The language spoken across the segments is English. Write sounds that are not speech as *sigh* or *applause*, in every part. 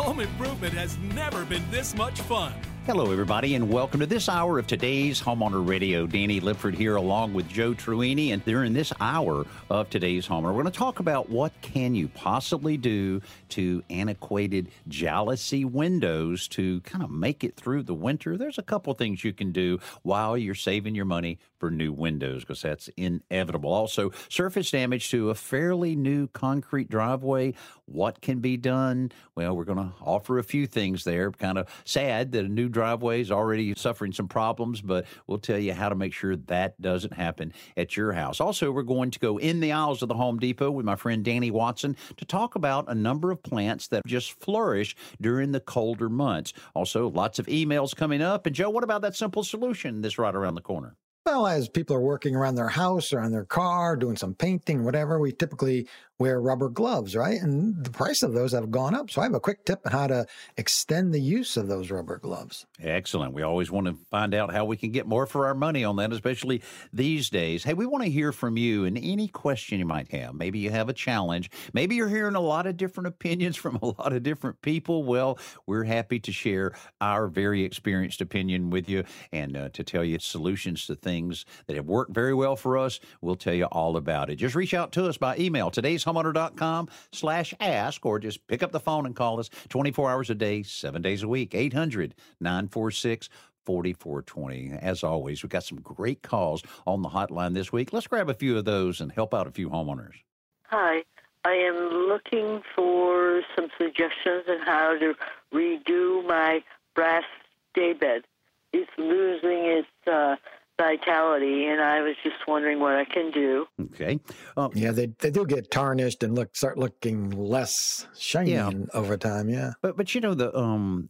Home improvement has never been this much fun. Hello, everybody, and welcome to this hour of today's Homeowner Radio. Danny Lipford here, along with Joe Truini, and during this hour of today's Homeowner, we're going to talk about what can you possibly do to antiquated jalousie windows to kind of make it through the winter. There's a couple things you can do while you're saving your money for new windows because that's inevitable. Also, surface damage to a fairly new concrete driveway. What can be done? Well, we're going to offer a few things there. Kind of sad that a new driveway is already suffering some problems, but we'll tell you how to make sure that doesn't happen at your house. Also, we're going to go in the aisles of the Home Depot with my friend Danny Watson to talk about a number of plants that just flourish during the colder months. Also, lots of emails coming up. And Joe, what about that simple solution that's right around the corner? Well, as people are working around their house or on their car, doing some painting, whatever, we typically wear rubber gloves, right? And the price of those have gone up. So I have a quick tip on how to extend the use of those rubber gloves. Excellent. We always want to find out how we can get more for our money on that, especially these days. Hey, we want to hear from you and any question you might have. Maybe you have a challenge. Maybe you're hearing a lot of different *laughs* opinions from a lot of different people. Well, we're happy to share our very experienced opinion with you and uh, to tell you solutions to things that have worked very well for us. We'll tell you all about it. Just reach out to us by email, today's homeowner.com slash ask, or just pick up the phone and call us 24 hours a day, seven days a week, 800 946 4420. As always, we've got some great calls on the hotline this week. Let's grab a few of those and help out a few homeowners. Hi, I am looking for some suggestions on how to redo my brass daybed. It's losing its uh, vitality, and I was just wondering what I can do. Okay. Um, yeah, they they do get tarnished and look start looking less shiny yeah. over time. Yeah, but but you know the um,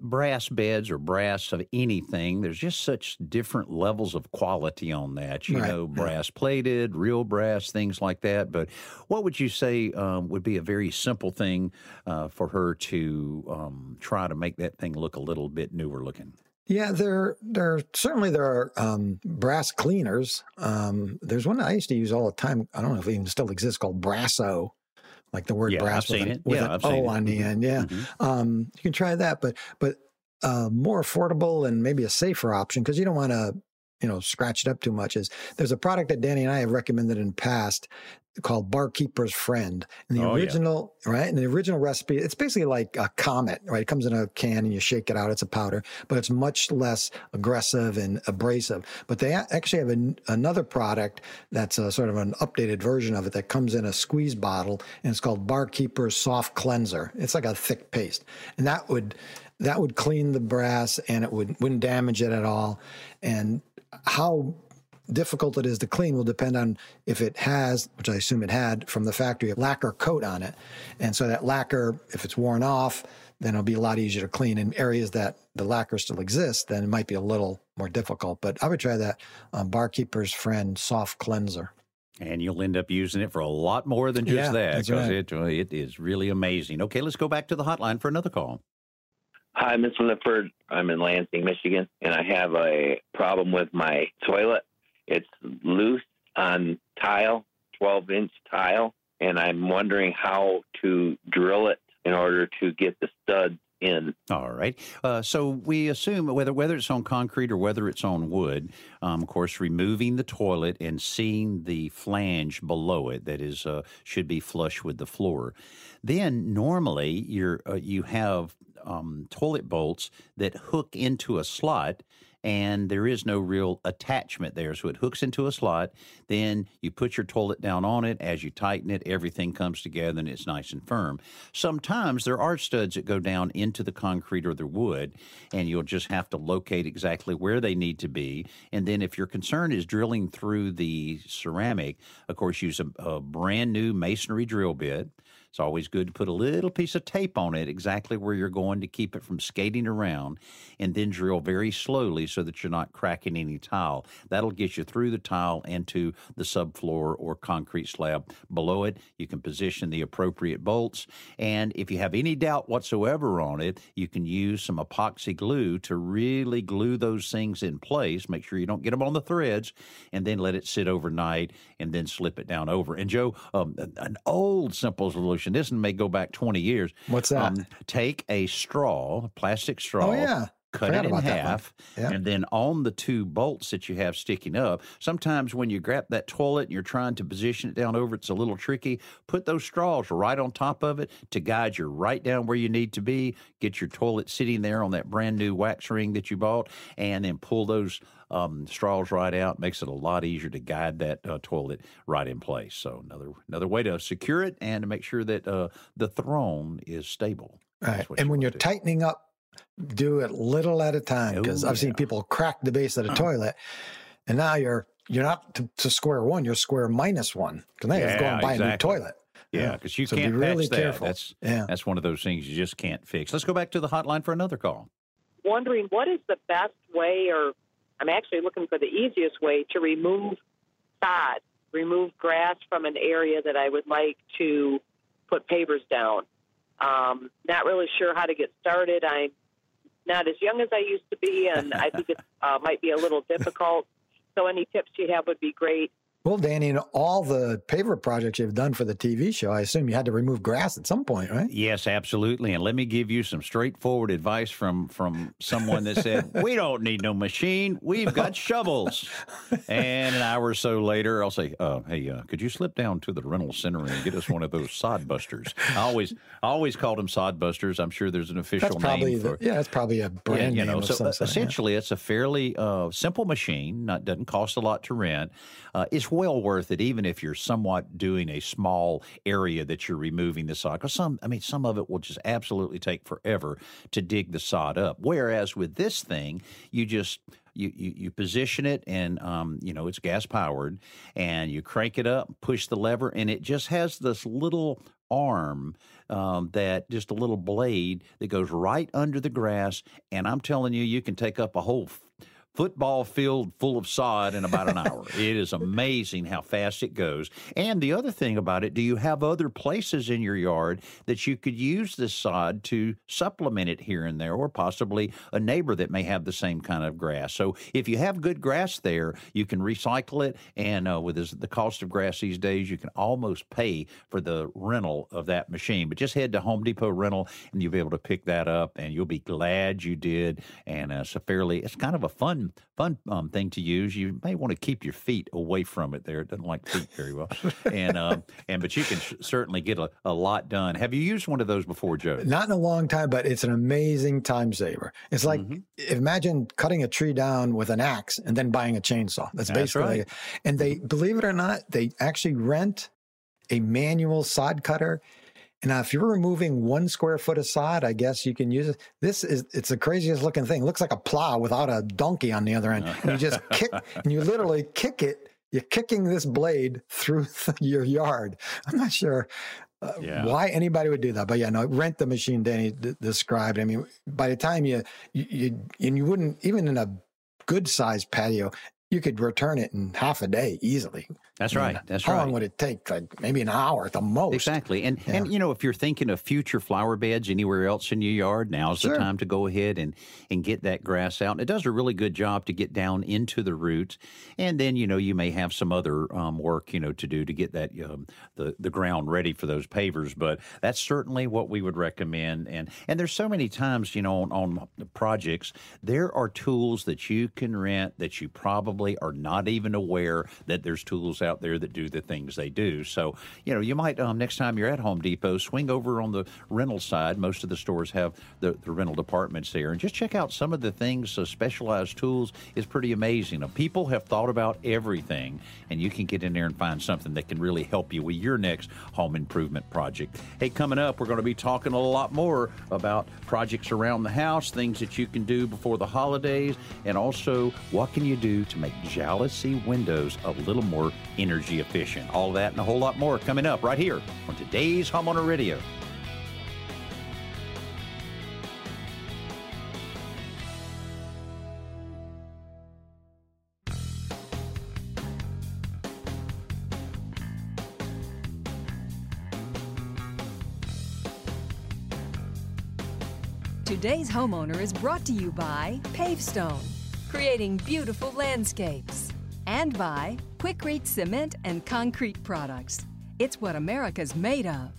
brass beds or brass of anything, there's just such different levels of quality on that. You right. know, brass plated, real brass, things like that. But what would you say um, would be a very simple thing uh, for her to um, try to make that thing look a little bit newer looking? Yeah, there, there certainly there are um, brass cleaners. Um, there's one I used to use all the time. I don't know if it even still exists called Brasso, like the word yeah, brass with, an, with yeah, an O on the end. Yeah, mm-hmm. um, you can try that, but but uh, more affordable and maybe a safer option because you don't want to you know scratch it up too much. Is there's a product that Danny and I have recommended in the past called Barkeeper's Friend. And the oh, original, yeah. right? And the original recipe, it's basically like a comet, right? It comes in a can and you shake it out. It's a powder, but it's much less aggressive and abrasive. But they actually have an, another product that's a sort of an updated version of it that comes in a squeeze bottle and it's called Barkeeper's Soft Cleanser. It's like a thick paste. And that would, that would clean the brass and it would, wouldn't damage it at all. And how difficult it is to clean will depend on if it has, which I assume it had from the factory, a lacquer coat on it. And so that lacquer, if it's worn off, then it'll be a lot easier to clean. In areas that the lacquer still exists, then it might be a little more difficult. But I would try that um, Barkeeper's Friend Soft Cleanser. And you'll end up using it for a lot more than just yeah, that because right. it, it is really amazing. Okay, let's go back to the hotline for another call. Hi, Miss Lipford. I'm in Lansing, Michigan, and I have a problem with my toilet. It's loose on tile, 12 inch tile, and I'm wondering how to drill it in order to get the studs in. All right. Uh, so we assume whether whether it's on concrete or whether it's on wood, um, of course, removing the toilet and seeing the flange below it that is uh, should be flush with the floor. Then normally you're uh, you have um, toilet bolts that hook into a slot and there is no real attachment there. So it hooks into a slot. Then you put your toilet down on it. As you tighten it, everything comes together and it's nice and firm. Sometimes there are studs that go down into the concrete or the wood, and you'll just have to locate exactly where they need to be. And then if your concern is drilling through the ceramic, of course, use a, a brand new masonry drill bit It's always good to put a little piece of tape on it, exactly where you're going to keep it from skating around, and then drill very slowly so that you're not cracking any tile. That'll get you through the tile into the subfloor or concrete slab below it. You can position the appropriate bolts, and if you have any doubt whatsoever on it, you can use some epoxy glue to really glue those things in place. Make sure you don't get them on the threads, and then let it sit overnight, and then slip it down over. And Joe, um, an old simple solution. This may go back 20 years. What's that? Um, take a straw, plastic straw. Oh, yeah cut it in half, yeah. and then on the two bolts that you have sticking up. Sometimes when you grab that toilet and you're trying to position it down over, it's a little tricky. Put those straws right on top of it to guide you right down where you need to be. Get your toilet sitting there on that brand new wax ring that you bought, and then pull those um, straws right out. Makes it a lot easier to guide that uh, toilet right in place. So another another way to secure it and to make sure that uh, the throne is stable. Right. And when you're tightening up do it little at a time because I've yeah. seen people crack the base of the uh-huh. toilet, and now you're you're not to, to, square one, you're square minus one because now yeah, you have to go and buy exactly. a new toilet. Yeah, because you so can't be really that. careful. That's yeah. that's one of those things you just can't fix. Let's go back to the hotline for another call. Wondering what is the best way, or I'm actually looking for the easiest way to remove sod, remove grass from an area that I would like to put pavers down. Um, not really sure how to get started. I'm not as young as I used to be, and I think it uh, might be a little *laughs* difficult. So, any tips you have would be great. Well, Danny, in all the paver projects you've done for the TV show, I assume you had to remove grass at some point, right? Yes, absolutely. And let me give you some straightforward advice from from someone that said, *laughs* "We don't need no machine. We've got shovels." And an hour or so later, I'll say, uh, "Hey, uh, could you slip down to the rental center and get us one of those sod busters?" I always I always called them sod busters. I'm sure there's an official name for the, yeah, that's probably a brand yeah, you know, name. So essentially, yeah. it's a fairly uh, simple machine. Not doesn't cost a lot to rent. Uh, well worth it, even if you're somewhat doing a small area that you're removing the sod. Because some, I mean, some of it will just absolutely take forever to dig the sod up. Whereas with this thing, you just you, you, you, position it and um, you know it's gas powered and you crank it up push the lever and it just has this little arm um, that just a little blade that goes right under the grass and i'm telling you you can take up a whole football field full of sod in about an *laughs* hour. it is amazing how fast it goes. And the other thing about it, do you have other places in your yard that you could use this sod to supplement it here and there, or possibly a neighbor that may have the same kind of grass? So if you have good grass there, you can recycle it. And uh, with this, the cost of grass these days, you can almost pay for the rental of that machine. But just head to Home Depot Rental and you'll be able to pick that up, and you'll be glad you did. And uh, it's a fairly, it's kind of a fun fun fun um, thing to use. You may want to keep your feet away from it. There, it doesn't like feet very well, and um, and but you can sh- certainly get a, a lot done. Have you used one of those before, Joe? Not in a long time, but it's an amazing time saver. It's like mm-hmm. imagine cutting a tree down with an axe and then buying a chainsaw. That's, That's basically, right. and they believe it or not, they actually rent a manual sod cutter now, if you're removing one square foot of sod, I guess you can use it. This is, it's the craziest looking thing. It looks like a plow without a donkey on the other end. And you just kick, and *laughs* you literally kick it. You're kicking this blade through *laughs* the, your yard. I'm not sure uh, yeah. why anybody would do that. But yeah, no, rent the machine Danny d- described. I mean, by the time you, you, you, and you wouldn't, even in a good sized patio, you could return it in half a day easily. That's right. That's how right. How long would it take? Like maybe an hour at the most. Exactly. And yeah. and you know, if you're thinking of future flower beds anywhere else in your yard, now's sure. the time to go ahead and and get that grass out. And it does a really good job to get down into the roots. And then you know you may have some other um, work you know to do to get that um, the the ground ready for those pavers. But that's certainly what we would recommend. And and there's so many times you know on, on projects there are tools that you can rent that you probably are not even aware that there's tools out out there that do the things they do. So, you know, you might, um, next time you're at Home Depot, swing over on the rental side. Most of the stores have the, the rental departments there and just check out some of the things. So, specialized tools is pretty amazing. Now, people have thought about everything, and you can get in there and find something that can really help you with your next home improvement project. Hey, coming up, we're going to be talking a lot more about projects around the house, things that you can do before the holidays, and also what can you do to make Jalousie windows a little more energy efficient. All that and a whole lot more coming up right here on today's Homeowner Radio. Today's homeowner is brought to you by Pavestone, creating beautiful landscapes, and by Quikrete Cement and Concrete Products. It's what America's made of.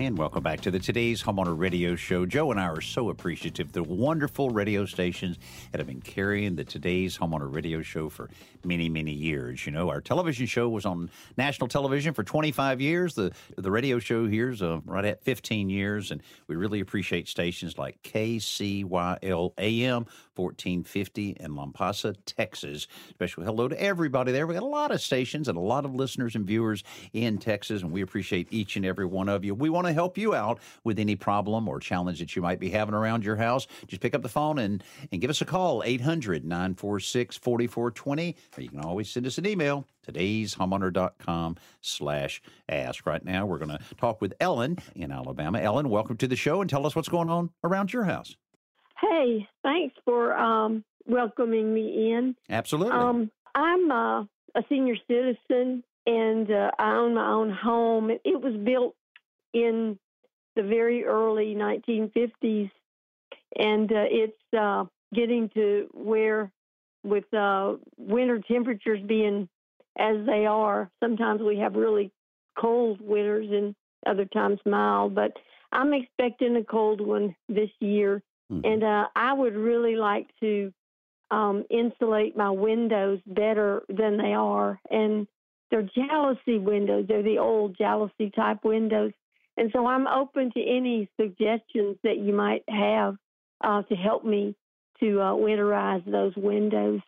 And welcome back to the Today's Homeowner Radio Show. Joe and I are so appreciative the wonderful radio stations that have been carrying the Today's Homeowner Radio Show for many, many years. You know, our television show was on national television for 25 years. The the radio show here's uh, right at 15 years, and we really appreciate stations like KCYL AM 1450 in Lampasas, Texas. Special hello to everybody there. We got a lot of stations and a lot of listeners and viewers in Texas, and we appreciate each and every one of you. We want to help you out with any problem or challenge that you might be having around your house. Just pick up the phone and, and give us a call, 800 946 4420, or you can always send us an email, today'shomeowner.com slash ask. Right now, we're going to talk with Ellen in Alabama. Ellen, welcome to the show and tell us what's going on around your house. Hey, thanks for um, welcoming me in. Absolutely. Um, I'm uh, a senior citizen and uh, I own my own home. It was built in the very early 1950s, and uh, it's uh, getting to where, with uh, winter temperatures being as they are, sometimes we have really cold winters and other times mild, but I'm expecting a cold one this year. Mm-hmm. And uh, I would really like to um, insulate my windows better than they are. And they're jalousie windows, they're the old jalousie type windows. And so I'm open to any suggestions that you might have uh, to help me to uh, winterize those windows.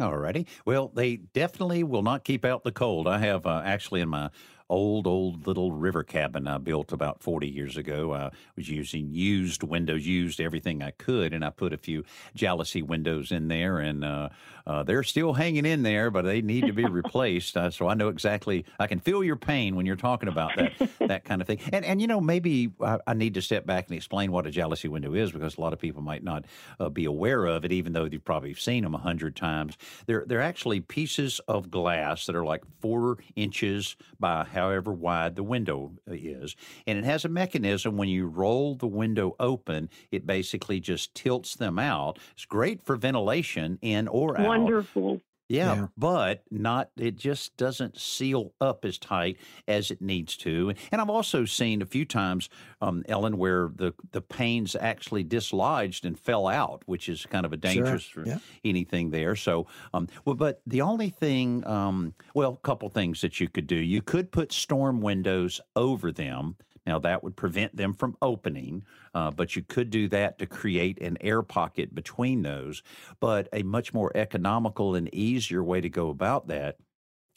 All righty. Well, they definitely will not keep out the cold. I have uh, actually in my old, old little river cabin I built about 40 years ago. I was using used windows, used everything I could, and I put a few jalousie windows in there, and uh, uh, they're still hanging in there, but they need to be replaced. Uh, so I know exactly, I can feel your pain when you're talking about that that kind of thing. And, and you know, maybe I, I, need to step back and explain what a jalousie window is because a lot of people might not uh, be aware of it, even though you've probably seen them a hundred times. They're, they're actually pieces of glass that are like four inches by however wide the window is. And it has a mechanism when you roll the window open, it basically just tilts them out. It's great for ventilation in or out. Wonderful. Yeah, yeah, but not it just doesn't seal up as tight as it needs to. And I've also seen a few times, um, Ellen, where the the panes actually dislodged and fell out, which is kind of a dangerous sure. yeah. anything there. So, um, well, but the only thing, um, well, a couple things that you could do. You could put storm windows over them now, that would prevent them from opening, uh, but you could do that to create an air pocket between those. But a much more economical and easier way to go about that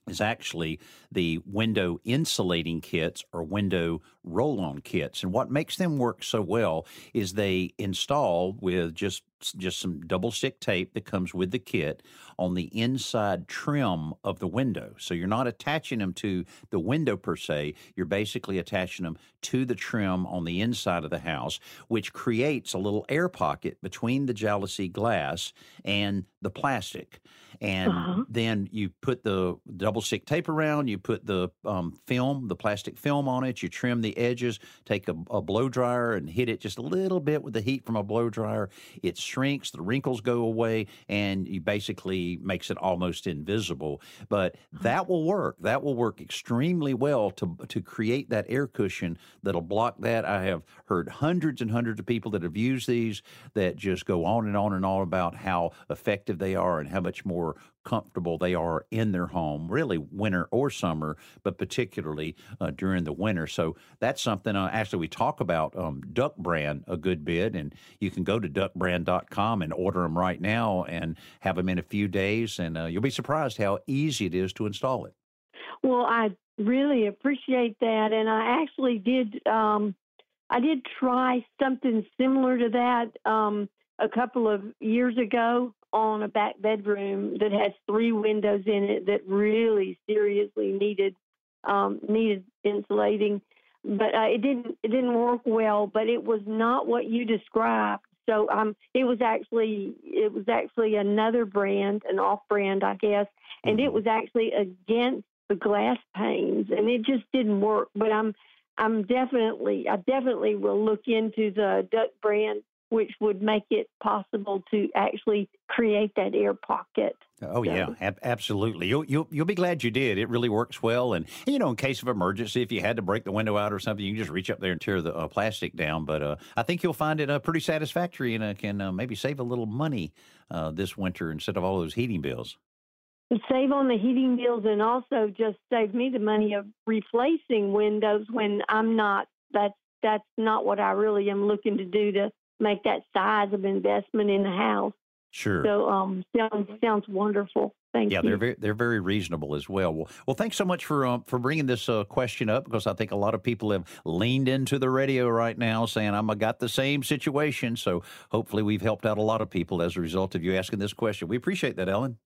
is actually the window insulating kits or window roll on kits. And what makes them work so well is they install with just just some double stick tape that comes with the kit on the inside trim of the window. So you're not attaching them to the window per se, you're basically attaching them to the trim on the inside of the house, which creates a little air pocket between the jalousie glass and the plastic. And uh-huh. then you put the double stick tape around, you put the um, film, the plastic film on it, you trim the edges, take a, a blow dryer and hit it just a little bit with the heat from a blow dryer. It's shrinks, the wrinkles go away, and you basically makes it almost invisible. But hmm. that will work. That will work extremely well to to create that air cushion that'll block that. I have heard hundreds and hundreds of people that have used these that just go on and on and on about how effective they are and how much more comfortable they are in their home, really winter or summer, but particularly uh, during the winter. So that's something uh, actually we talk about um, Duck Brand a good bit, and you can go to duckbrand.com and order them right now and have them in a few days, and uh, you'll be surprised how easy it is to install it. Well, I really appreciate that, and I actually did. Um, I did try something similar to that um, a couple of years ago on a back bedroom that has three windows in it that really seriously needed um, needed insulating, but uh, it didn't it didn't work well. But it was not what you described. So um, it was actually it was actually another brand, an off brand, I guess, and it was actually against the glass panes, and it just didn't work. But I'm I'm definitely I definitely will look into the Duck brand which would make it possible to actually create that air pocket. Oh so. yeah, ab- absolutely. You'll, you'll you'll be glad you did. It really works well, and you know, in case of emergency, if you had to break the window out or something, you can just reach up there and tear the uh, plastic down. But uh, I think you'll find it uh, pretty satisfactory, and uh, can uh, maybe save a little money uh, this winter instead of all those heating bills. Save on the heating bills, and also just save me the money of replacing windows when I'm not. That's that's not what I really am looking to do to make that size of investment in the house. Sure. So um, sounds sounds wonderful. Thank you. yeah, you. they're very they're very reasonable as well. Well, well thanks so much for um, for bringing this uh, question up because I think a lot of people have leaned into the radio right now saying I'm I got the same situation. So hopefully we've helped out a lot of people as a result of you asking this question. We appreciate that, Ellen.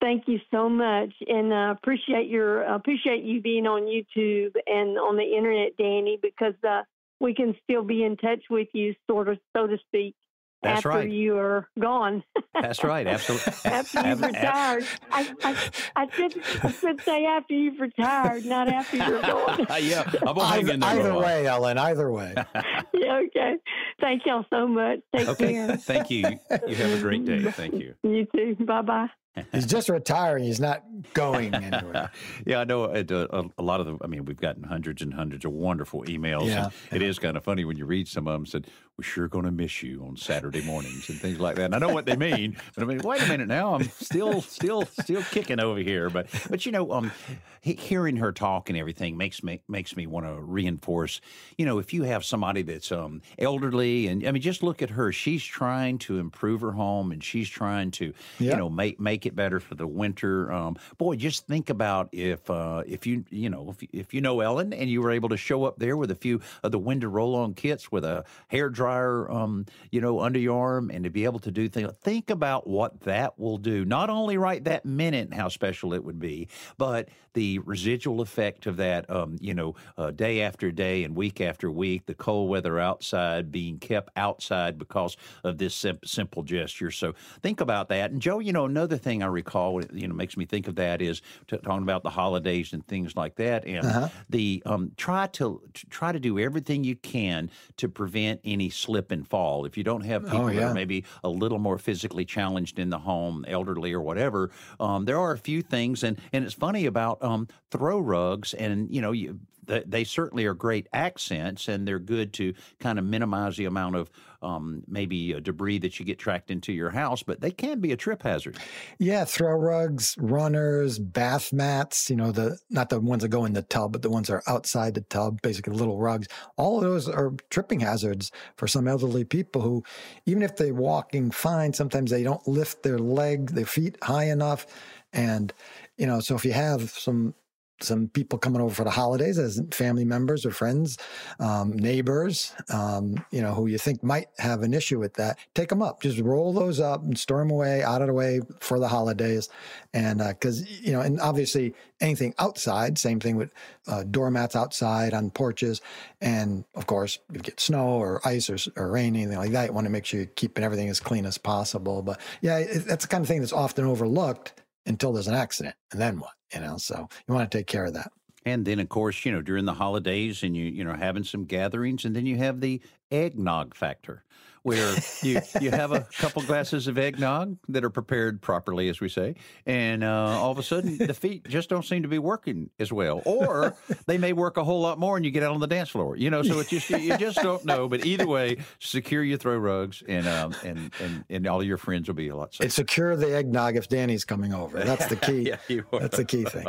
Thank you so much, and uh, appreciate your appreciate you being on YouTube and on the internet, Danny, because uh, we can still be in touch with you, sort of, so to speak. That's after right. you are gone. That's right. Absolutely. *laughs* after you've retired. I, I, I, should, I should say after you've retired, not after you're gone. *laughs* yeah, I'm either, in there. Either way, Ellen, either way. *laughs* yeah, okay. Thank y'all so much. Take okay. care. Thank you. You have a great day. Thank you. You too. Bye bye he's just retiring. He's not going anywhere. *laughs* yeah, I know it, uh, a, a, lot of them. I mean, we've gotten hundreds and hundreds of wonderful emails. Yeah, It is kind of funny when you read some of them said, we're sure going to miss you on Saturday mornings and things like that. And I know what they mean, but I mean, wait a minute now, I'm still, still, still kicking over here. But, but you know, um, hearing her talk and everything makes me makes me want to reinforce. You know, if you have somebody that's um elderly, and I mean, just look at her. She's trying to improve her home, and she's trying to, you know, make make it better for the winter. Um, boy, just think about if uh, if you you know if, if you know Ellen and you were able to show up there with a few of the winter roll-on kits with a hair dryer, um, you know, under your arm, and to be able to do things. Think about what that will do. Not only right that minute, how special it would be, but the residual effect of that, um, you know, uh, day after day and week after week, the cold weather outside being kept outside because of this sim- simple gesture. So think about that. And Joe, you know, another thing I recall, you know, makes me think of that is t- talking about the holidays and things like that, and uh-huh. the um, try to, to, try to do everything you can to prevent any slip and fall. If you don't have oh, people oh, yeah. that are maybe a little more physically challenged in the home, elderly or whatever, um, there are a few things, and and it's funny about um, throw rugs, and you know, you, they certainly are great accents, and they're good to kind of minimize the amount of um, maybe debris that you get tracked into your house, but they can be a trip hazard. Yeah, throw rugs, runners, bath mats. You know, the not the ones that go in the tub, but the ones that are outside the tub, basically little rugs. All of those are tripping hazards for some elderly people who, even if they're walking fine, sometimes they don't lift their leg, their feet high enough, and you know, so if you have some some people coming over for the holidays as family members or friends, um, neighbors, um, you know, who you think might have an issue with that, take them up. Just roll those up and store them away, out of the way for the holidays. And because, uh, you know, and obviously anything outside, same thing with uh, doormats outside on porches. And of course, you get snow or ice or, or rain, anything like that. You want to make sure you're keeping everything as clean as possible. But yeah, it, that's the kind of thing that's often overlooked until there's an accident. And then what? You know, so you want to take care of that. And then, of course, you know, during the holidays and you, you know, having some gatherings, and then you have the eggnog factor where you you have a *laughs* couple glasses of eggnog that are prepared properly, as we say, and uh, all of a sudden the feet just don't seem to be working as well, or they may work a whole lot more, and you get out on the dance floor. You know, so it's just you just don't know. But either way, secure your throw rugs, and um, and and and all your friends will be a lot safer. And secure the eggnog if Danny's coming over. That's the key. *laughs* yeah, That's the key thing.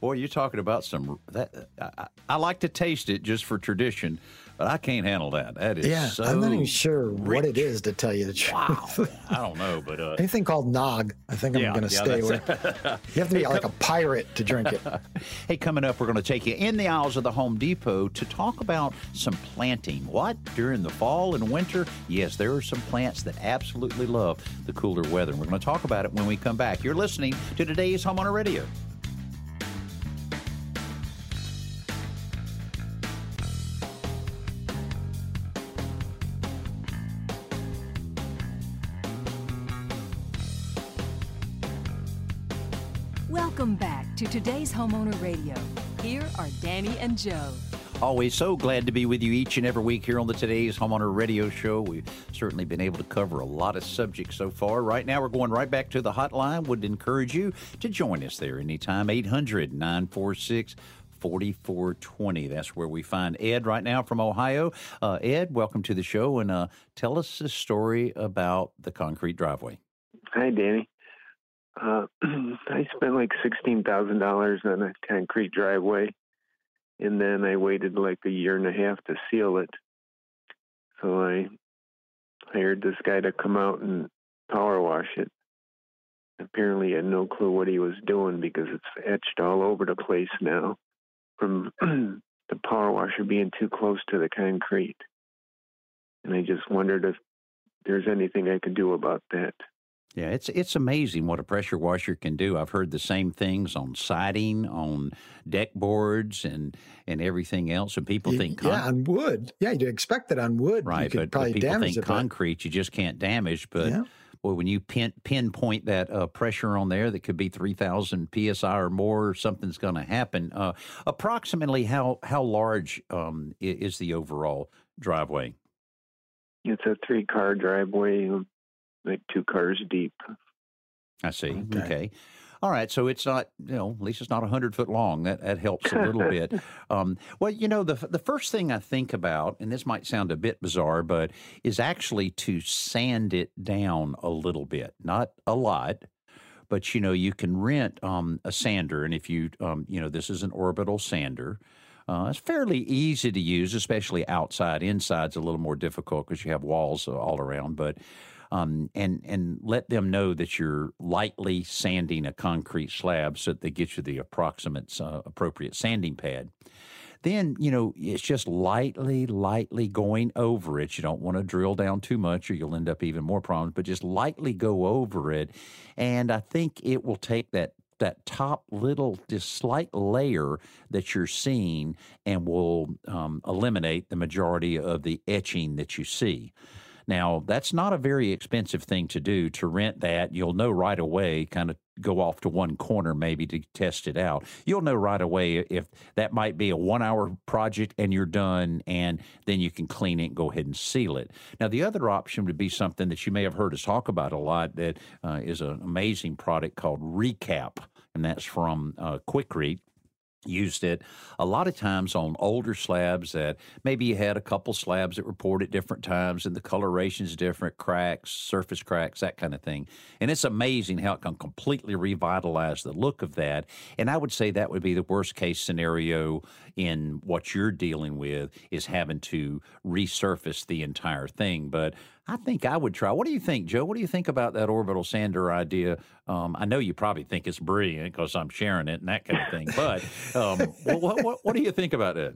Boy, you're talking about some that I, I like to taste it just for tradition but I can't handle that. That is yeah. So I'm not even sure. What it is to tell you the truth. Wow. *laughs* I don't know, but uh, anything called nog, I think I'm Yeah, going to yeah, stay that's- away. you have to be like a pirate to drink it. *laughs* Hey, coming up, we're going to take you in the aisles of the Home Depot to talk about some planting. What? During the fall and winter? Yes, there are some plants that absolutely love the cooler weather. And we're going to talk about it when we come back. You're listening to today's Homeowner Radio. Today's Homeowner Radio. Here are Danny and Joe. Always so glad to be with you each and every week here on the Today's Homeowner Radio Show. We've certainly been able to cover a lot of subjects so far. Right now, we're going right back to the hotline. Would encourage you to join us there anytime. 800 946 4420. That's where we find Ed right now from Ohio. Uh, Ed, welcome to the show and uh, tell us a story about the concrete driveway. Hi, Danny. Uh, *clears throat* I spent like sixteen thousand dollars on a concrete driveway, and then I waited like a year and a half to seal it. So I hired this guy to come out and power wash it. Apparently, he had no clue what he was doing because it's etched all over the place now from *clears throat* the power washer being too close to the concrete. And I just wondered if there's anything I could do about that. Yeah, it's it's amazing what a pressure washer can do. I've heard the same things on siding, on deck boards, and and everything else. And people You- think, con- yeah, on wood. Yeah, you'd expect that on wood. right? you could But, but probably people damage think it. but- concrete you just can't damage. But Yeah. boy, when you pin, pinpoint that uh, pressure on there, that could be three thousand psi or more. Something's going to happen. Uh, approximately how how large um, is the overall driveway? It's a three car driveway, like two cars deep. I see. Okay. Okay. All right. So it's not, you know, at least it's not 100 foot long. That, that helps a little bit. *laughs* Um, well, you know, the, the first thing I think about, and this might sound a bit bizarre, but is actually to sand it down a little bit. Not a lot, but, you know, you can rent um, a sander. And if you, um, you know, this is an orbital sander. Uh, it's fairly easy to use, especially outside. Inside's a little more difficult because you have walls uh, all around. But um, and and let them know that you're lightly sanding a concrete slab so that they get you the approximate uh, appropriate sanding pad. Then you know it's just lightly, lightly going over it. You don't want to drill down too much, or you'll end up even more problems. But just lightly go over it, and I think it will take that that top little just slight layer that you're seeing and will um, eliminate the majority of the etching that you see. Now, that's not a very expensive thing to do to rent that. You'll know right away, kind of go off to one corner maybe to test it out. You'll know right away if that might be a one hour project and you're done, and then you can clean it and go ahead and seal it. Now, the other option would be something that you may have heard us talk about a lot that uh, is an amazing product called Recap, and that's from uh, Quikrete used it a lot of times on older slabs that maybe you had a couple slabs that were poured at different times and the coloration's different, cracks, surface cracks, that kind of thing. And it's amazing how it can completely revitalize the look of that. And I would say that would be the worst case scenario in what you're dealing with is having to resurface the entire thing. But I think I would try. What do you think, Joe? What do you think about that orbital sander idea? Um, I know you probably think it's brilliant because I'm sharing it and that kind of thing. But um, *laughs* what, what, what do you think about it?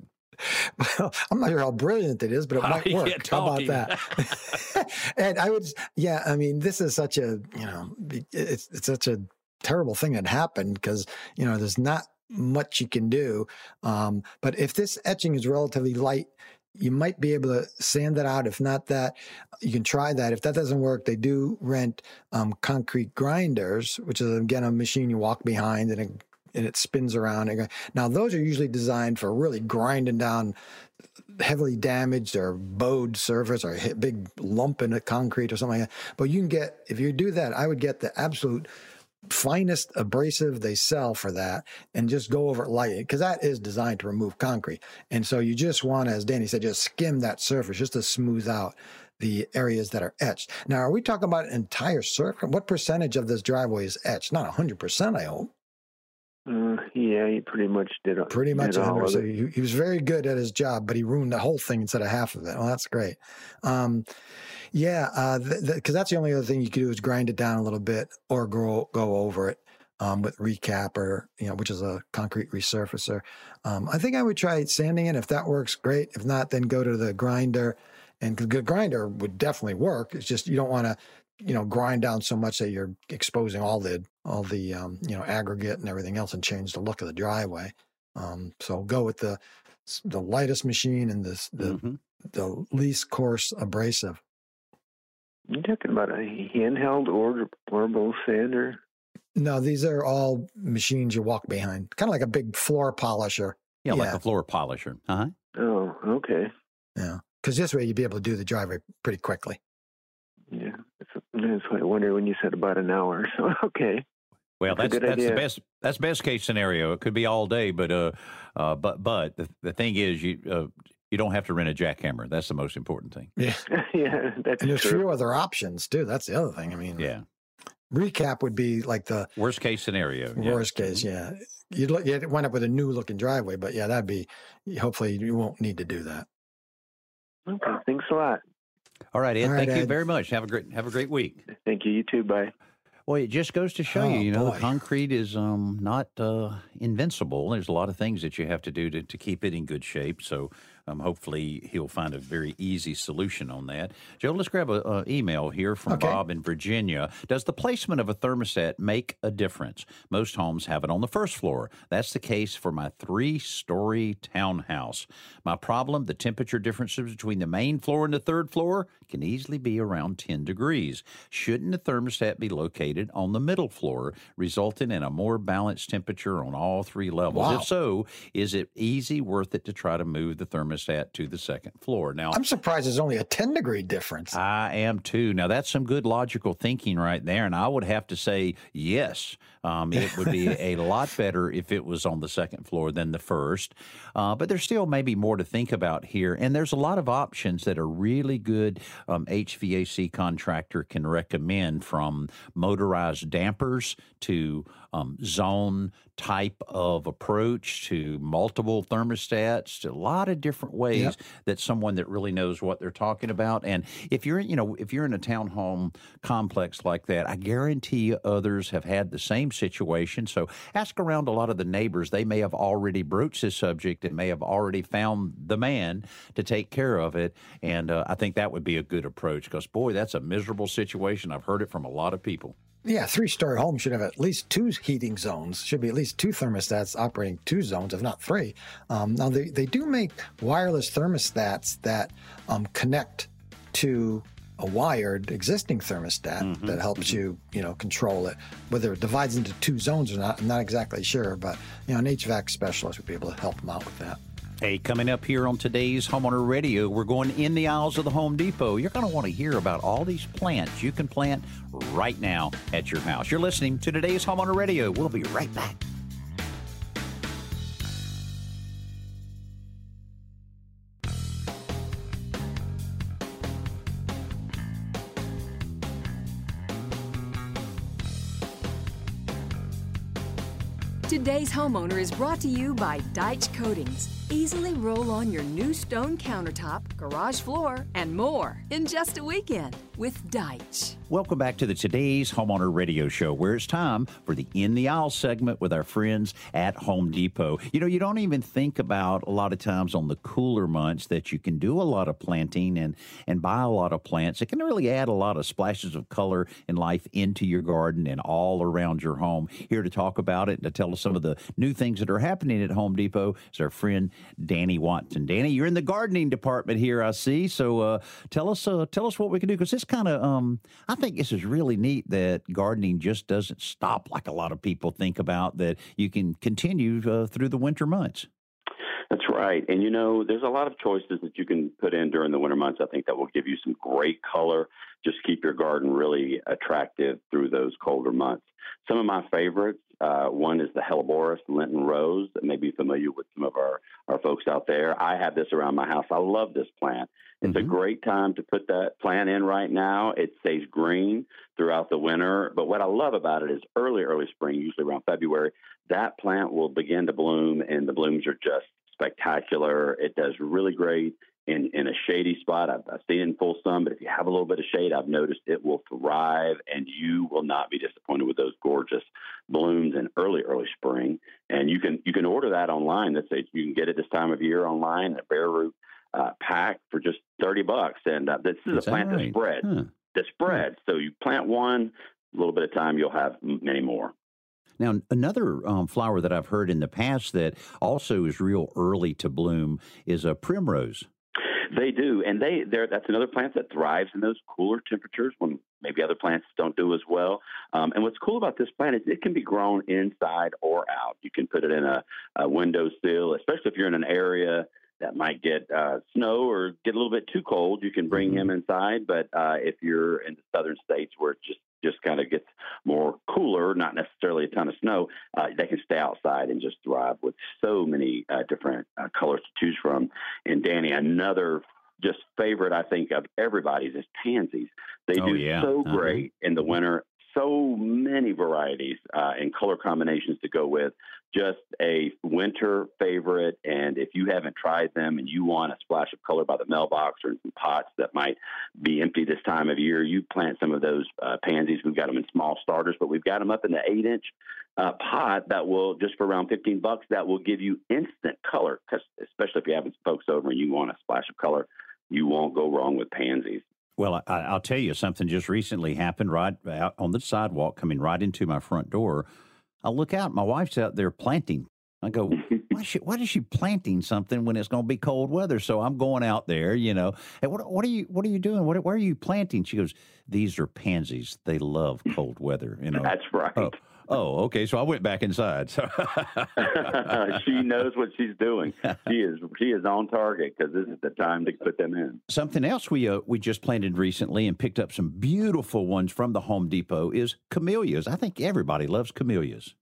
Well, I'm not sure how brilliant it is, but it How might *laughs* work. How about that? *laughs* and I would, yeah, I mean, this is such a, you know, it's, it's such a terrible thing that happened because, you know, there's not much you can do. Um, but if this etching is relatively light, you might be able to sand that out. If not that, you can try that. If that doesn't work, they do rent um, concrete grinders, which is again a machine you walk behind and it, and it spins around. Now those are usually designed for really grinding down heavily damaged or bowed surface or hit big lump in the concrete or something like that. But you can get if you do that, I would get the absolute finest abrasive they sell for that and just go over it lightly because that is designed to remove concrete. And so you just want to, as Danny said, just skim that surface just to smooth out the areas that are etched. Now, are we talking about an entire surface? What percentage of this driveway is etched? Not 100%, I hope. Uh, yeah, he pretty much did. Pretty much did all 100. of So it. he, he was very good at his job, but he ruined the whole thing instead of half of it. Well, that's great. Um, Yeah, because uh, that's the only other thing you could do is grind it down a little bit or go go over it um, with recap or you know, which is a concrete resurfacer. Um, I think I would try sanding it. If that works, great. If not, then go to the grinder. And the grinder would definitely work. It's just you don't want to, you know, grind down so much that you're exposing all the all the um, you know aggregate and everything else and change the look of the driveway. Um, so go with the the lightest machine and the the, mm-hmm. the least coarse abrasive. You talking about a handheld or portable sander? No, these are all machines you walk behind, kind of like a big floor polisher. Yeah, yeah. like a floor polisher. Uh huh. Oh, okay. Yeah, because this way you'd be able to do the driveway pretty quickly. Yeah, that's, that's what I wonder when you said about an hour. So *laughs* okay. Well, that's that's, that's the best that's best case scenario. It could be all day, but uh, uh, but but the, the thing is, you uh, you don't have to rent a jackhammer. That's the most important thing. Yeah, *laughs* yeah, that's and there's true. few other options too. That's the other thing. I mean, yeah, recap would be like the worst case scenario. Worst yeah. case, yeah. You'd, look, you'd wind up with a new looking driveway, but yeah, that'd be. Hopefully, you won't need to do that. Okay, thanks a lot. All right, Ed. All right, thank Ed. you very much. Have a great have a great week. Thank you. You too. Bye. Well, it just goes to show oh, you, you know, boy. concrete is um, not uh, invincible. There's a lot of things that you have to do to, to keep it in good shape. So um, hopefully, he'll find a very easy solution on that. Joe, let's grab an email here from okay. Bob in Virginia. Does the placement of a thermostat make a difference? Most homes have it on the first floor. That's the case for my three story townhouse. My problem the temperature differences between the main floor and the third floor can easily be around 10 degrees. Shouldn't the thermostat be located on the middle floor, resulting in a more balanced temperature on all three levels? Wow. If so, is it easy worth it to try to move the thermostat? Thermostat to the second floor. Now, I'm surprised there's only a 10 degree difference. I am too. Now, that's some good logical thinking right there. And I would have to say, yes, um, it would be a lot better if it was on the second floor than the first. Uh, but there's still maybe more to think about here. And there's a lot of options that a really good um, HVAC contractor can recommend from motorized dampers to um, zone type of approach to multiple thermostats to a lot of different ways yep. that someone that really knows what they're talking about and if you're you know if you're in a townhome complex like that i guarantee others have had the same situation. So ask around a lot of the neighbors. They may have already broached this subject and may have already found the man to take care of it. And uh, i think that would be a good approach because boy that's a miserable situation. I've heard it from a lot of people. Yeah, three story home should have at least two heating zones. Should be at least two thermostats operating two zones, if not three. Um, now they, they do make wireless thermostats that um, connect to a wired existing thermostat mm-hmm. that helps mm-hmm. you, you know, control it. Whether it divides into two zones or not, I'm not exactly sure, but you know, an HVAC specialist would be able to help them out with that. Hey, coming up here on today's Homeowner Radio, we're going in the aisles of the Home Depot. You're going to want to hear about all these plants you can plant right now at your house. You're listening to today's Homeowner Radio. We'll be right back. Today's homeowner is brought to you by Daich Coatings. Easily roll on your new stone countertop, garage floor, and more in just a weekend with Daich. Welcome back to the Today's Homeowner Radio Show, where it's time for the In the Aisle segment with our friends at Home Depot. You know, you don't even think about a lot of times on the cooler months that you can do a lot of planting and, and buy a lot of plants. It can really add a lot of splashes of color and life into your garden and all around your home. Here to talk about it and to tell us some of the new things that are happening at Home Depot is our friend Danny Watson. Danny, you're in the gardening department here, I see. So uh, tell us uh, tell us what we can do because this kind of um, I think this is really neat that gardening just doesn't stop like a lot of people think about. That you can continue uh, through the winter months. That's right. And you know, there's a lot of choices that you can put in during the winter months. I think that will give you some great color. Just keep your garden really attractive through those colder months. Some of my favorites uh, one is the Helleborus Lenten Rose that may be familiar with some of our, our folks out there. I have this around my house. I love this plant. It's mm-hmm. a great time to put that plant in right now. It stays green throughout the winter. But what I love about it is early, early spring, usually around February, that plant will begin to bloom, and the blooms are just spectacular. It does really great in, in a shady spot. I've, I've seen it in full sun, but if you have a little bit of shade, I've noticed it will thrive and you will not be disappointed with those gorgeous blooms in early, early spring. And you can you can order that online. That's a, you can get it this time of year online at Bare Root uh, pack for just 30 bucks. And uh, this is a plant that that spreads. Huh. That spreads. So you plant one, a little bit of time, you'll have many more. Now, another um, flower that I've heard in the past that also is real early to bloom is a primrose. They do, and they there. that's another plant that thrives in those cooler temperatures when maybe other plants don't do as well. Um, and what's cool about this plant is it can be grown inside or out. You can put it in a, a windowsill, especially if you're in an area that might get uh, snow or get a little bit too cold. You can bring him inside, but uh, if you're in the southern states where it just just kind of gets more cooler, not necessarily a ton of snow, uh, they can stay outside and just thrive with so many uh, different uh, colors to choose from. And Danny, another just favorite I think of everybody's is pansies. They Oh, do yeah. so Uh-huh. great in the winter. So many varieties uh, and color combinations to go with. Just a winter favorite. And if you haven't tried them and you want a splash of color by the mailbox or in some pots that might be empty this time of year, you plant some of those uh, pansies. We've got them in small starters, but we've got them up in the eight inch uh, pot that will just for around 15 bucks that will give you instant color. especially if you have folks over and you want a splash of color, you won't go wrong with pansies. Well, I, I'll tell you something just recently happened right out on the sidewalk coming right into my front door. I look out, my wife's out there planting. I go, *laughs* why is she, why is she planting something when it's going to be cold weather? So I'm going out there, you know. Hey, what, what are you what are you doing? What, where are you planting? She goes, these are pansies. They love cold weather. You know. That's right. Oh, oh, okay. So I went back inside. So *laughs* she knows what she's doing. She is she is on target because this is the time to put them in. Something else we uh, we just planted recently and picked up some beautiful ones from the Home Depot is camellias. I think everybody loves camellias.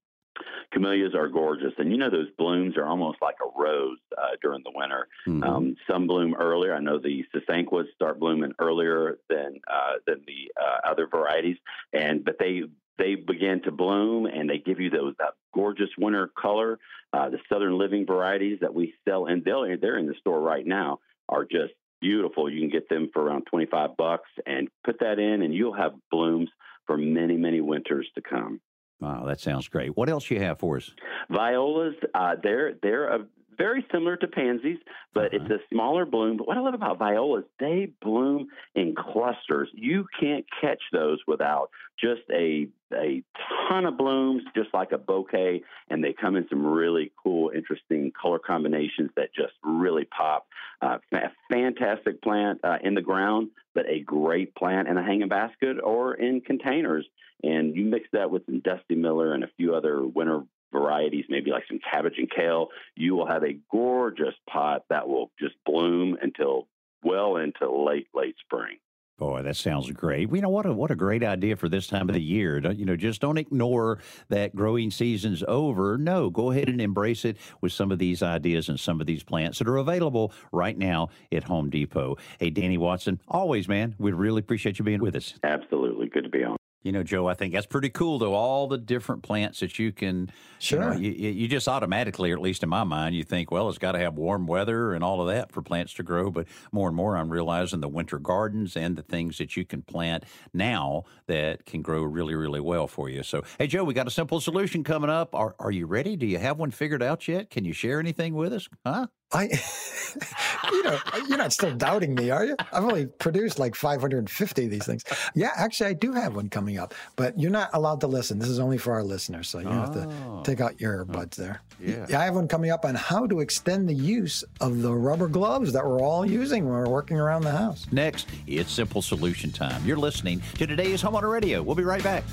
Camellias are gorgeous, and you know those blooms are almost like a rose uh, during the winter. Mhm. Um, some bloom earlier. I know the sasanquas start blooming earlier than uh, than the uh, other varieties, and but they they begin to bloom and they give you those that gorgeous winter color. Uh, the Southern Living varieties that we sell, and they'll, they're in the store right now, are just beautiful. You can get them for around twenty five bucks, and put that in, and you'll have blooms for many many winters to come. Wow, that sounds great. What else you have for us? Violas, uh, they're they're a, very similar to pansies, but it's a smaller bloom. But what I love about violas, they bloom in clusters. You can't catch those without just a a ton of blooms, just like a bouquet, and they come in some really cool, interesting color combinations that just really pop. Uh, fa- fantastic plant uh, in the ground, but a great plant in a hanging basket or in containers. And you mix that with some Dusty Miller and a few other winter varieties, maybe like some cabbage and kale, you will have a gorgeous pot that will just bloom until well into late, late spring. Boy, that sounds great. You know what a what a great idea for this time of the year. Don't, you know, just don't ignore that growing season's over. No, go ahead and embrace it with some of these ideas and some of these plants that are available right now at Home Depot. Hey, Danny Watson, always, man, we really appreciate you being with us. Absolutely, good to be on. You know, Joe, I think that's pretty cool, though. All the different plants that you can, Sure. you, know, you, you just automatically, or at least in my mind, you think, well, it's got to have warm weather and all of that for plants to grow. But more and more, I'm realizing the winter gardens and the things that you can plant now that can grow really, really well for you. So, hey, Joe, we got a simple solution coming up. Are, are you ready? Do you have one figured out yet? Can you share anything with us? Huh? I, *laughs* you know, you're not still doubting me, are you? I've only produced like 550 of these things. Yeah, actually, I do have one coming up, but you're not allowed to listen. This is only for our listeners, so you have Oh. to take out your earbuds there. Yeah. I have one coming up on how to extend the use of the rubber gloves that we're all using when we're working around the house. Next, it's Simple Solution Time. You're listening to today's Homeowner Radio. We'll be right back.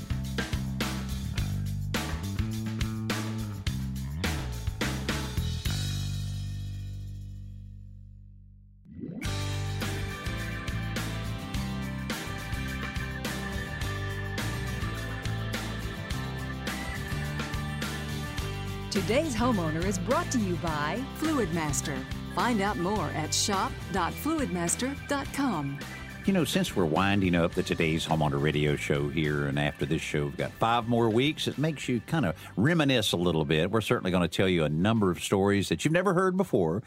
Today's homeowner is brought to you by Fluidmaster. Find out more at shop.fluidmaster.com. You know, since we're winding up the today's Homeowner Radio show here, and after this show, we've got five more weeks, it makes you kind of reminisce a little bit. We're certainly going to tell you a number of stories that you've never heard before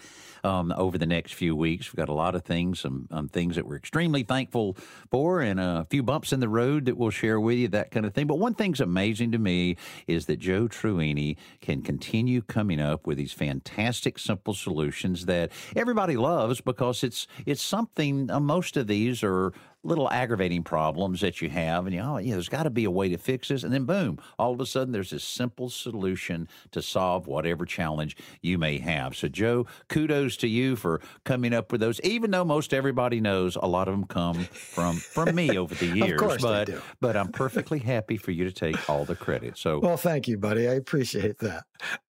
um, over the next few weeks. We've got a lot of things, some um, things that we're extremely thankful for, and a few bumps in the road that we'll share with you, that kind of thing. But one thing's amazing to me is that Joe Truini can continue coming up with these fantastic, simple solutions that everybody loves because it's it's something. Uh, most of these are little aggravating problems that you have, and you oh yeah, there's got to be a way to fix this, and then boom, all of a sudden there's this simple solution to solve whatever challenge you may have. So Joe, kudos to you for coming up with those. Even though most everybody knows a lot of them come from from me over the *laughs* years, of course but they do. but I'm perfectly happy for you to take all the credit. So Well, thank you, buddy. I appreciate that.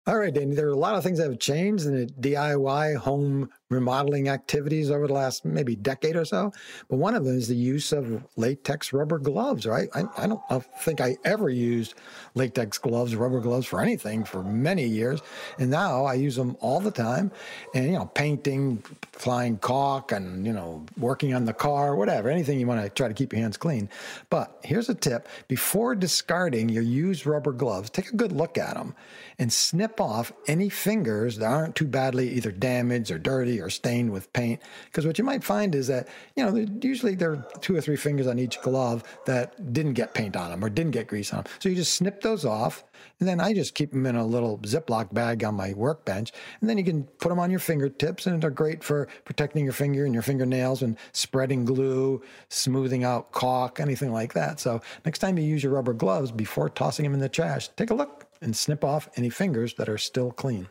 All right, Danny. There are a lot of things that have changed in the DIY home remodeling activities over the last maybe decade or so. But one of them is the use of latex rubber gloves, right? I, I don't I think I ever used latex gloves, rubber gloves for anything for many years. And now I use them all the time. And, you know, painting, flying caulk, and, you know, working on the car, whatever, anything you want to try to keep your hands clean. But here's a tip before discarding your used rubber gloves, take a good look at them and snip off any fingers that aren't too badly either damaged or dirty or stained with paint. Because what you might find is that, you know, usually there are two or three fingers on each glove that didn't get paint on them or didn't get grease on them. So you just snip those off. And then I just keep them in a little Ziploc bag on my workbench. And then you can put them on your fingertips, and they're great for protecting your finger and your fingernails and spreading glue, smoothing out caulk, anything like that. So next time you use your rubber gloves, before tossing them in the trash, take a look and snip off any fingers that are still clean.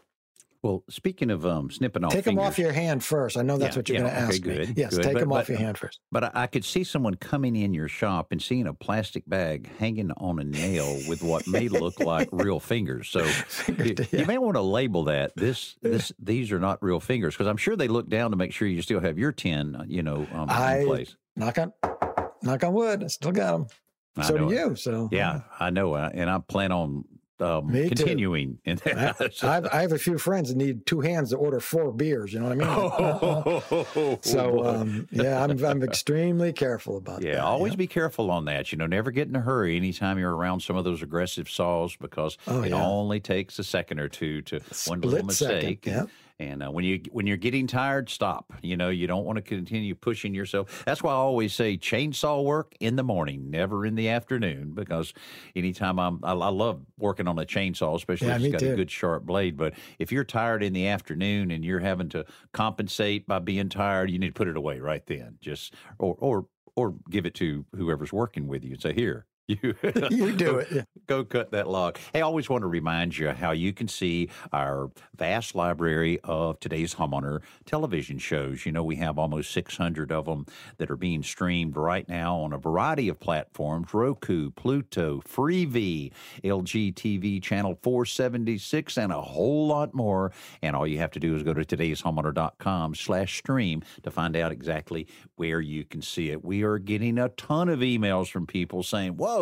Well, speaking of um, snipping off, take them off your hand first. I know that's Yeah, what you're yeah, going to okay, ask me. good, Yes, good. take But- them off but- your hand first. But I, could see someone coming in your shop and seeing a plastic bag hanging on a nail with what may look like *laughs* real fingers. So you, you may want to label that this this these are not real fingers because I'm sure they look down to make sure you still have your ten. you know, um, in I place. knock on knock on wood. I still got them. I So do it. you. So Yeah, I know, uh, and I plan on um, too. continuing in I, that. *laughs* I have, I have a few friends that need two hands to order four beers. You know what I mean? Oh, *laughs* so *laughs* um, yeah, I'm I'm extremely careful about that. Yeah, that. always be careful on that. You know, never get in a hurry anytime you're around some of those aggressive saws because Oh, it yeah. only takes a second or two to one little Split second, mistake. and- yep. And uh, when you when you're getting tired, stop. You know, you don't want to continue pushing yourself. That's why I always say chainsaw work in the morning, never in the afternoon, because anytime I'm, I, I love working on a chainsaw, especially Yeah, if it's got too. a good sharp blade. But if you're tired in the afternoon and you're having to compensate by being tired, you need to put it away right then. Just or or or give it to whoever's working with you and say, "Here, *laughs* you *laughs* You do it, yeah. Go cut that log." Hey, I always want to remind you how you can see our vast library of today's homeowner television shows. You know, we have almost 600 of them that are being streamed right now on a variety of platforms: Roku, Pluto, Freevee, LG TV channel 476, and a whole lot more. And all you have to do is go to today'shomeowner.com slash stream to find out exactly where you can see it. We are getting a ton of emails from people saying, whoa,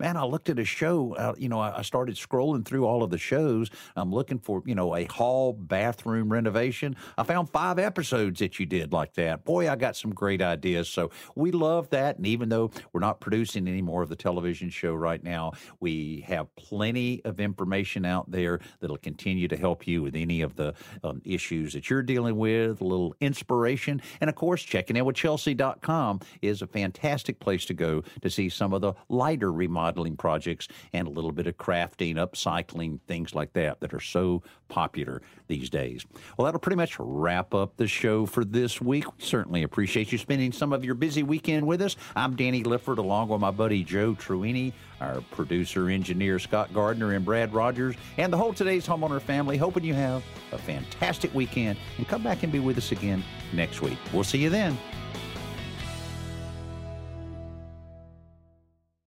man, I looked at a show. Uh, you know, I, I started scrolling through all of the shows. I'm looking for, you know, a hall bathroom renovation. I found five episodes that you did like that. Boy, I got some great ideas. So we love that. And even though we're not producing any more of the television show right now, we have plenty of information out there that'll continue to help you with any of the um, issues that you're dealing with, a little inspiration. And of course, checking in with Chelsea.com is a fantastic place to go to see some of the lighter remodeling projects and a little bit of crafting, upcycling, things like that that are so popular these days. Well, that'll pretty much wrap up the show for this week. We certainly appreciate you spending some of your busy weekend with us. I'm Danny Lifford along with my buddy Joe Truini, our producer, engineer Scott Gardner, and Brad Rogers, and the whole today's homeowner family, hoping you have a fantastic weekend and come back and be with us again next week. We'll see you then.